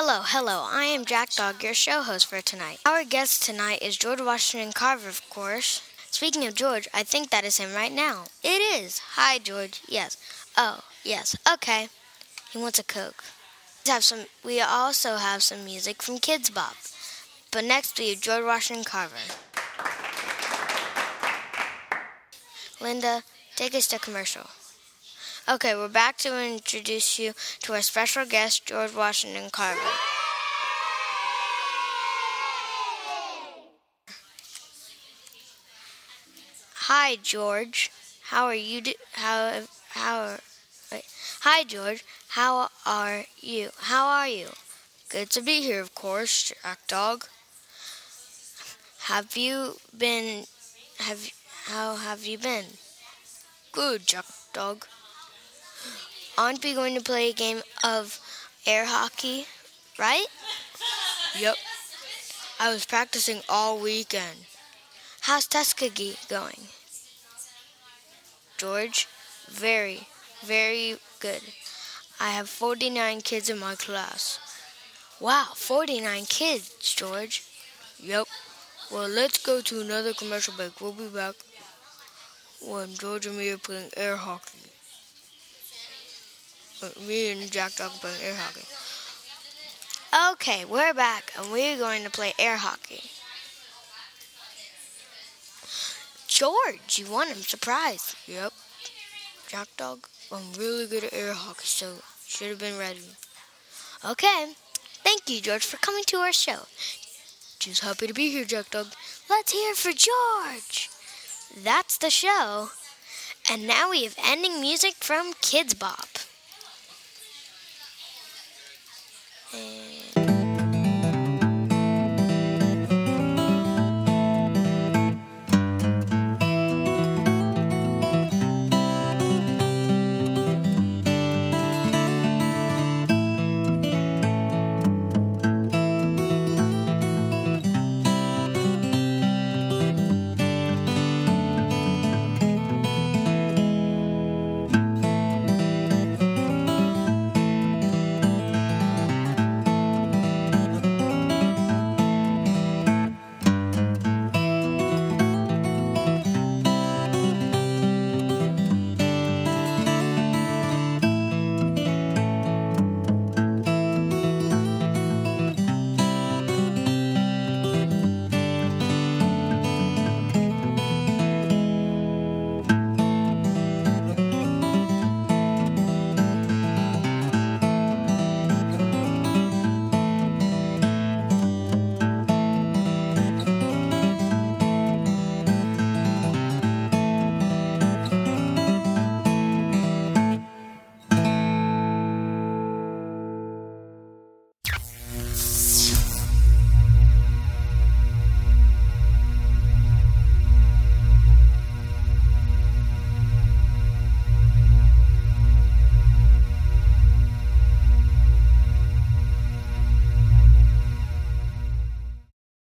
Hello, hello. I am Jack Dog, your show host for tonight. Our guest tonight is George Washington Carver, of course. Speaking of George, I think that is him right now. It is. Hi, George. Yes. Oh, yes. Okay. He wants a Coke. We have some. We also have some music from Kidz Bop. But next we have George Washington Carver. Linda, take us to commercial. Okay, we're back to introduce you to our special guest, George Washington Carver. Hi, George. How are you? Do- how how? Wait. Hi, George. How are you? How are you? Good to be here, of course, Jack Dog. Have you been? Have how have you been? Good, Jack Dog. Aren't we going to play a game of air hockey? Right? Yep. I was practicing all weekend. How's Tuskegee going? George, very, very good. I have 49 kids in my class. Wow, 49 kids, George. Yep. Well, let's go to another commercial break. We'll be back when George and me are playing air hockey. Me and Jack are playing air hockey. Okay, we're back and we're going to play air hockey. George, you won. I'm surprised. Yep. Jack Dog, I'm really good at air hockey, so should have been ready. Okay. Thank you, George, for coming to our show. Just happy to be here, Jack Dog. Let's hear for George. That's the show. And now we have ending music from Kidz Bop. 呃